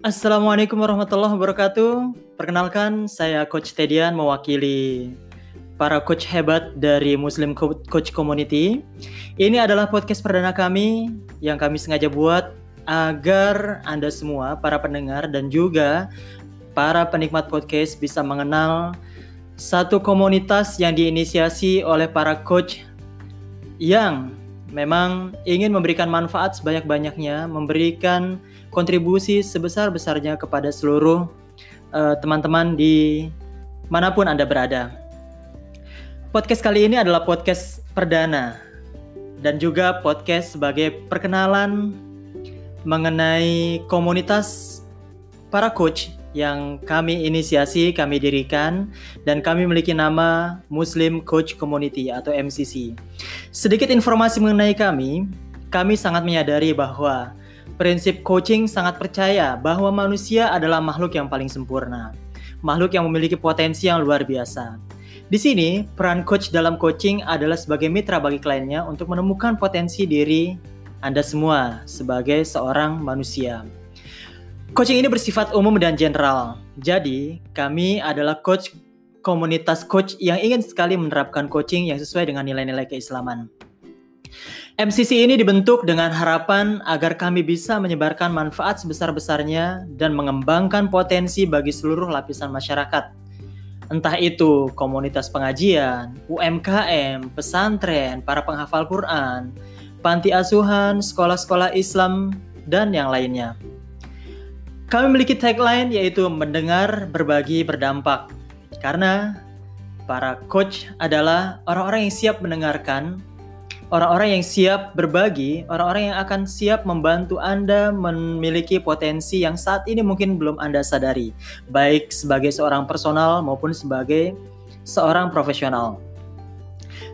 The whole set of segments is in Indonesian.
Assalamualaikum warahmatullahi wabarakatuh. Perkenalkan, saya Coach Tedian mewakili para coach hebat dari Muslim Coach Community. Ini adalah podcast perdana kami yang kami sengaja buat agar Anda semua, para pendengar dan juga para penikmat podcast bisa mengenal satu komunitas yang diinisiasi oleh para coach yang memang ingin memberikan manfaat sebanyak-banyaknya, memberikan kontribusi sebesar-besarnya kepada seluruh uh, teman-teman di mana pun Anda berada. Podcast kali ini adalah podcast perdana dan juga podcast sebagai perkenalan mengenai komunitas para coach yang kami inisiasi, kami dirikan, dan kami memiliki nama Muslim Coach Community atau MCC. Sedikit informasi mengenai kami, kami sangat menyadari bahwa Prinsip coaching sangat percaya bahwa manusia adalah makhluk yang paling sempurna, makhluk yang memiliki potensi yang luar biasa. Di sini, peran coach dalam coaching adalah sebagai mitra bagi kliennya untuk menemukan potensi diri Anda semua sebagai seorang manusia. Coaching ini bersifat umum dan general. Jadi, kami adalah coach komunitas coach yang ingin sekali menerapkan coaching yang sesuai dengan nilai-nilai keislaman. MCC ini dibentuk dengan harapan agar kami bisa menyebarkan manfaat sebesar-besarnya dan mengembangkan potensi bagi seluruh lapisan masyarakat. Entah itu komunitas pengajian, UMKM, pesantren, para penghafal Quran, panti asuhan, sekolah-sekolah Islam, dan yang lainnya. Kami memiliki tagline yaitu mendengar, berbagi, berdampak. Karena para coach adalah orang-orang yang siap mendengarkan orang-orang yang siap berbagi, orang-orang yang akan siap membantu Anda memiliki potensi yang saat ini mungkin belum Anda sadari, baik sebagai seorang personal maupun sebagai seorang profesional.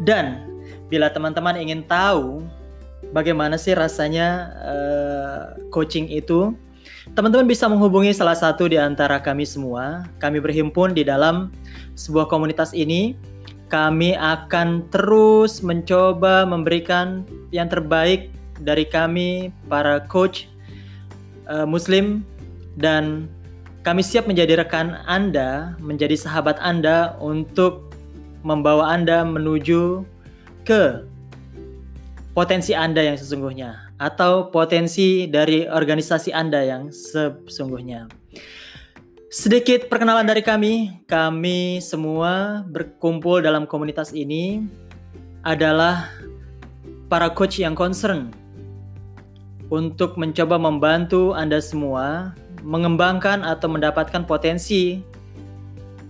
Dan bila teman-teman ingin tahu bagaimana sih rasanya uh, coaching itu, teman-teman bisa menghubungi salah satu di antara kami semua. Kami berhimpun di dalam sebuah komunitas ini kami akan terus mencoba memberikan yang terbaik dari kami para coach uh, muslim dan kami siap menjadi rekan Anda, menjadi sahabat Anda untuk membawa Anda menuju ke potensi Anda yang sesungguhnya atau potensi dari organisasi Anda yang sesungguhnya. Sedikit perkenalan dari kami. Kami semua berkumpul dalam komunitas ini adalah para coach yang concern untuk mencoba membantu Anda semua mengembangkan atau mendapatkan potensi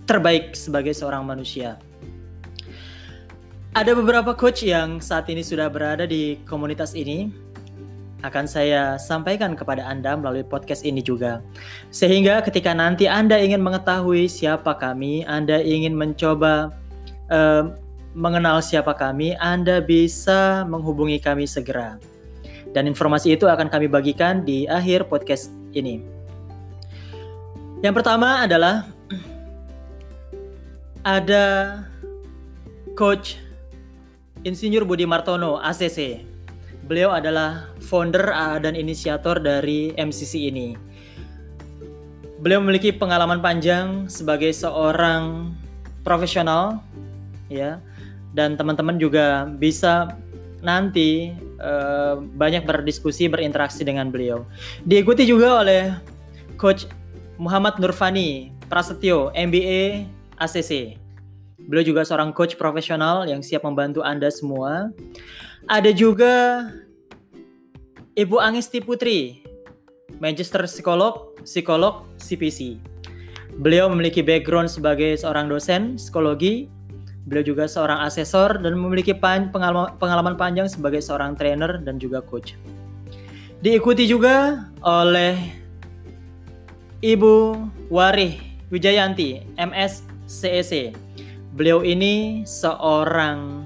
terbaik sebagai seorang manusia. Ada beberapa coach yang saat ini sudah berada di komunitas ini akan saya sampaikan kepada Anda melalui podcast ini juga. Sehingga ketika nanti Anda ingin mengetahui siapa kami, Anda ingin mencoba uh, mengenal siapa kami, Anda bisa menghubungi kami segera. Dan informasi itu akan kami bagikan di akhir podcast ini. Yang pertama adalah ada Coach Insinyur Budi Martono, ACC. Beliau adalah founder uh, dan inisiator dari MCC ini. Beliau memiliki pengalaman panjang sebagai seorang profesional, ya, dan teman-teman juga bisa nanti uh, banyak berdiskusi berinteraksi dengan beliau. Diikuti juga oleh Coach Muhammad Nurfani Prasetyo, MBA ACC. Beliau juga seorang coach profesional yang siap membantu Anda semua. Ada juga Ibu Angisti Putri, Magister Psikolog, Psikolog CPC. Beliau memiliki background sebagai seorang dosen psikologi. Beliau juga seorang asesor dan memiliki pengalaman, pengalaman panjang sebagai seorang trainer dan juga coach. Diikuti juga oleh Ibu Warih Wijayanti, MS CEC. Beliau ini seorang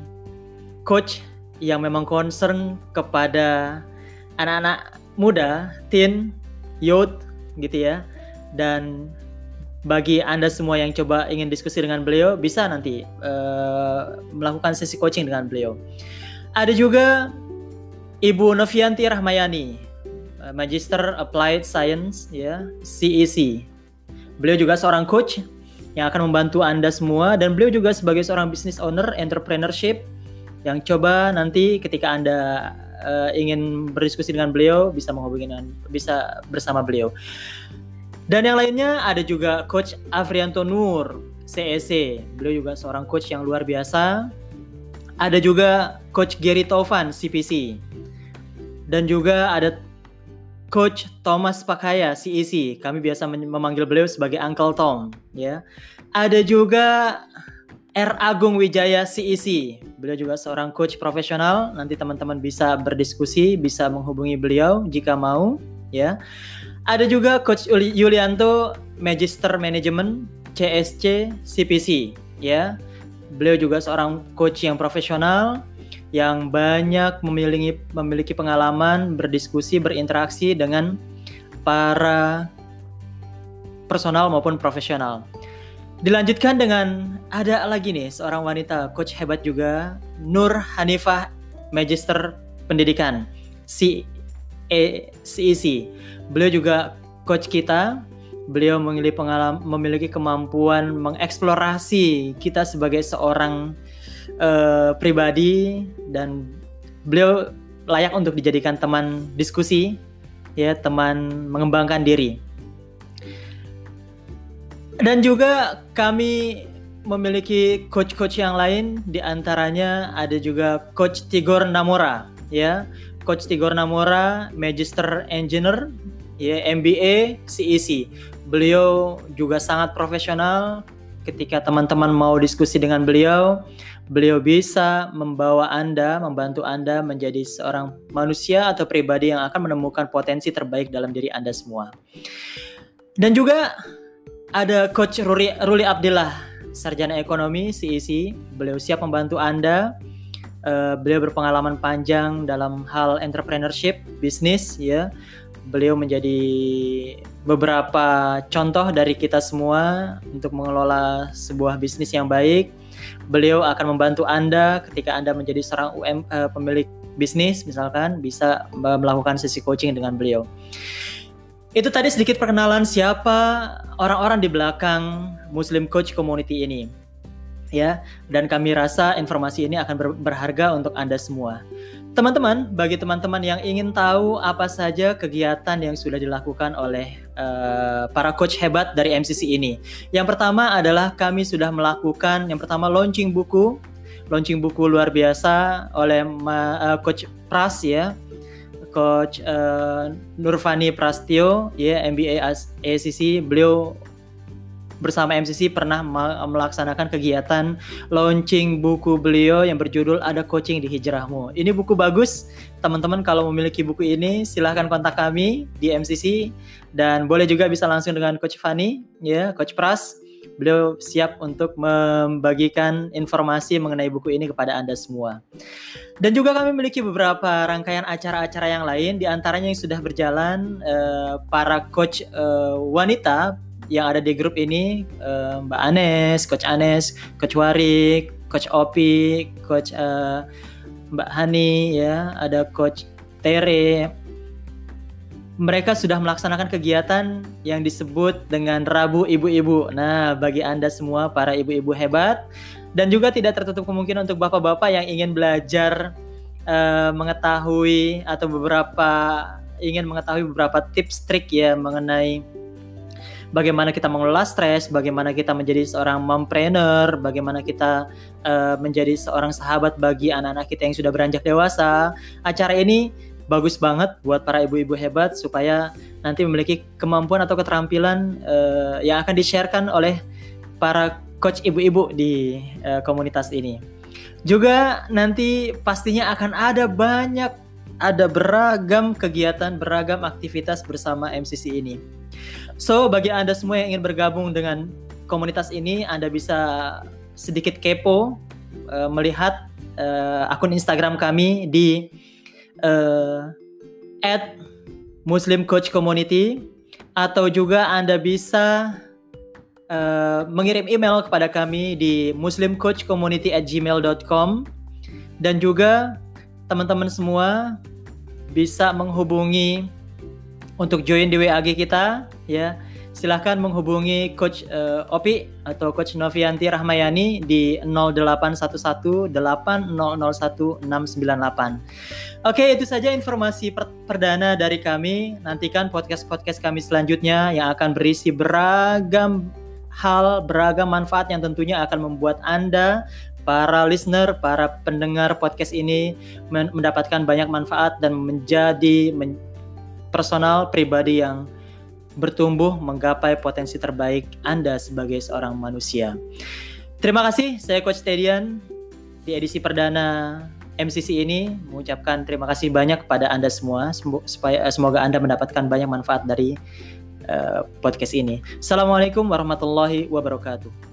coach yang memang concern kepada anak-anak muda, teen, youth gitu ya. Dan bagi Anda semua yang coba ingin diskusi dengan beliau bisa nanti uh, melakukan sesi coaching dengan beliau. Ada juga Ibu Novianti Rahmayani. Magister Applied Science ya, CEC. Beliau juga seorang coach yang akan membantu Anda semua dan beliau juga sebagai seorang business owner entrepreneurship yang coba nanti ketika Anda uh, ingin berdiskusi dengan beliau bisa menghubungi dengan bisa bersama beliau. Dan yang lainnya ada juga coach Afrianto Nur, CEC. Beliau juga seorang coach yang luar biasa. Ada juga coach Gary Tovan, CPC. Dan juga ada coach Thomas Pakaya, CEC. Kami biasa memanggil beliau sebagai Uncle Tom, ya. Ada juga R. Agung Wijaya CEC. Beliau juga seorang coach profesional. Nanti teman-teman bisa berdiskusi, bisa menghubungi beliau jika mau, ya. Ada juga coach Yulianto Magister Management CSC CPC, ya. Beliau juga seorang coach yang profesional yang banyak memiliki memiliki pengalaman berdiskusi, berinteraksi dengan para personal maupun profesional. Dilanjutkan dengan ada lagi nih seorang wanita coach hebat juga Nur Hanifah Magister Pendidikan C e, CEC. Beliau juga coach kita. Beliau memiliki pengalaman memiliki kemampuan mengeksplorasi kita sebagai seorang uh, pribadi dan beliau layak untuk dijadikan teman diskusi ya, teman mengembangkan diri. Dan juga kami memiliki coach-coach yang lain, di antaranya ada juga Coach Tigor Namora, ya. Coach Tigor Namora, Magister Engineer, ya MBA CEC. Beliau juga sangat profesional. Ketika teman-teman mau diskusi dengan beliau, beliau bisa membawa Anda, membantu Anda menjadi seorang manusia atau pribadi yang akan menemukan potensi terbaik dalam diri Anda semua. Dan juga ada Coach Ruli, Ruli Abdillah, sarjana ekonomi CEC. Beliau siap membantu Anda. Uh, beliau berpengalaman panjang dalam hal entrepreneurship, bisnis, ya. Beliau menjadi beberapa contoh dari kita semua untuk mengelola sebuah bisnis yang baik. Beliau akan membantu Anda ketika Anda menjadi seorang UM uh, eh, pemilik bisnis, misalkan bisa melakukan sesi coaching dengan beliau. Itu tadi sedikit perkenalan siapa orang-orang di belakang Muslim Coach Community ini. Ya, dan kami rasa informasi ini akan ber berharga untuk Anda semua. Teman-teman, bagi teman-teman yang ingin tahu apa saja kegiatan yang sudah dilakukan oleh uh, para coach hebat dari MCC ini. Yang pertama adalah kami sudah melakukan yang pertama launching buku, launching buku luar biasa oleh uh, coach Pras ya Coach uh, Nurfani Prastio, ya MBA ACC, beliau bersama MCC pernah melaksanakan kegiatan launching buku beliau yang berjudul Ada Coaching di Hijrahmu. Ini buku bagus, teman-teman kalau memiliki buku ini silahkan kontak kami di MCC dan boleh juga bisa langsung dengan Coach Fani, ya Coach Pras. Beliau siap untuk membagikan informasi mengenai buku ini kepada Anda semua. Dan juga kami memiliki beberapa rangkaian acara-acara yang lain, di antaranya yang sudah berjalan uh, para coach uh, wanita yang ada di grup ini, uh, Mbak Anes, Coach Anes, Coach Warik, Coach Opi, Coach uh, Mbak Hani, ya, ada Coach Tere, mereka sudah melaksanakan kegiatan yang disebut dengan Rabu Ibu-Ibu. Nah, bagi Anda semua para ibu-ibu hebat dan juga tidak tertutup kemungkinan untuk bapak-bapak yang ingin belajar uh, mengetahui atau beberapa ingin mengetahui beberapa tips trik ya mengenai bagaimana kita mengelola stres, bagaimana kita menjadi seorang mompreneur, bagaimana kita uh, menjadi seorang sahabat bagi anak-anak kita yang sudah beranjak dewasa. Acara ini bagus banget buat para ibu-ibu hebat supaya nanti memiliki kemampuan atau keterampilan uh, yang akan di-sharekan oleh para coach ibu-ibu di uh, komunitas ini. Juga nanti pastinya akan ada banyak ada beragam kegiatan, beragam aktivitas bersama MCC ini. So, bagi Anda semua yang ingin bergabung dengan komunitas ini, Anda bisa sedikit kepo uh, melihat uh, akun Instagram kami di uh, at Muslim Coach Community atau juga Anda bisa uh, mengirim email kepada kami di muslimcoachcommunity@gmail.com dan juga teman-teman semua bisa menghubungi untuk join di WAG kita ya silahkan menghubungi Coach uh, Opi atau Coach Novianti Rahmayani di 0811 8001 698. Oke, itu saja informasi per perdana dari kami. Nantikan podcast-podcast kami selanjutnya yang akan berisi beragam hal, beragam manfaat yang tentunya akan membuat Anda para listener, para pendengar podcast ini mendapatkan banyak manfaat dan menjadi men personal pribadi yang bertumbuh menggapai potensi terbaik Anda sebagai seorang manusia. Terima kasih, saya Coach Tedian di edisi perdana MCC ini mengucapkan terima kasih banyak kepada Anda semua supaya eh, semoga Anda mendapatkan banyak manfaat dari uh, podcast ini. Assalamualaikum warahmatullahi wabarakatuh.